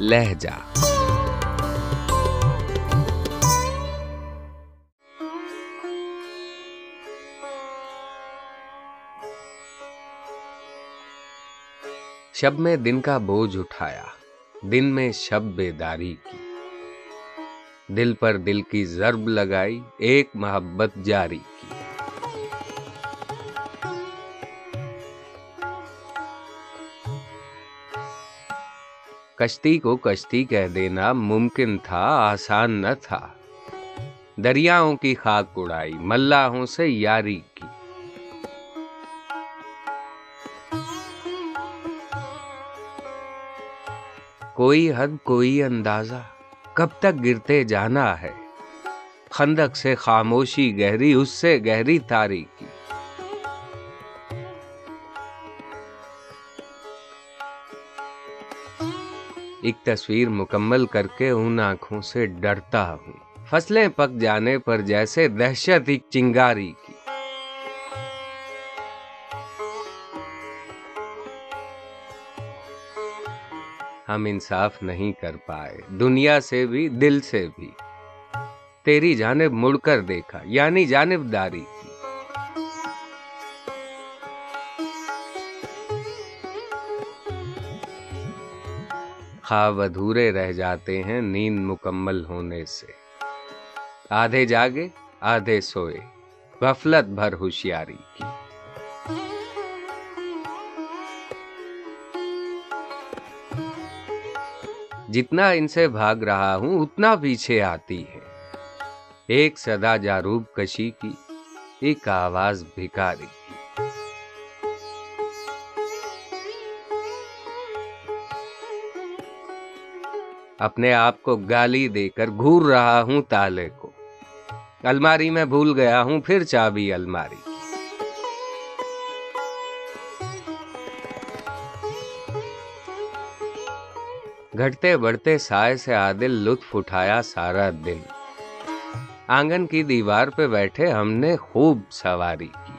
لہجہ۔ شب میں دن کا بوجھ اٹھایا، دن میں شب بیداری کی۔ دل پر دل کی ضرب لگائی، ایک محبت جاری کی۔ کشتی کو کشتی کہہ دینا ممکن تھا، آسان نہ تھا۔ دریاؤں کی خاک اڑائی، ملاحوں سے یاری کی۔ کوئی حد، کوئی اندازہ، کب تک گرتے جانا ہے۔ خندق سے خاموشی گہری، اس سے گہری تاریخی ایک تصویر مکمل کر کے ان آنکھوں سے ڈرتا ہوں۔ فصلیں پک جانے پر جیسے دہشت ایک چنگاری کی۔ ہم انصاف نہیں کر پائے، دنیا سے بھی، دل سے بھی۔ تیری جانب مڑ کر دیکھا یعنی جانب داری خواب ادھورے رہ جاتے ہیں نیند مکمل ہونے سے۔ آدھے جاگے، آدھے سوئے۔ غفلت بھر ہوشیاری کی۔ جتنا ان سے بھاگ رہا ہوں، اتنا پیچھے آتی ہے۔ ایک صدا جاروب کشی کی، ایک آواز بھکاری کی۔ اپنے آپ کو گالی دے کر گھور رہا ہوں تالے کو۔ الماری میں بھول گیا ہوں، پھر چابی الماری۔ گھٹتے بڑھتے سائے سے عادل لطف اٹھایا سارا دن۔ آنگن کی دیوار پہ بیٹھے ہم نے خوب سواری کی۔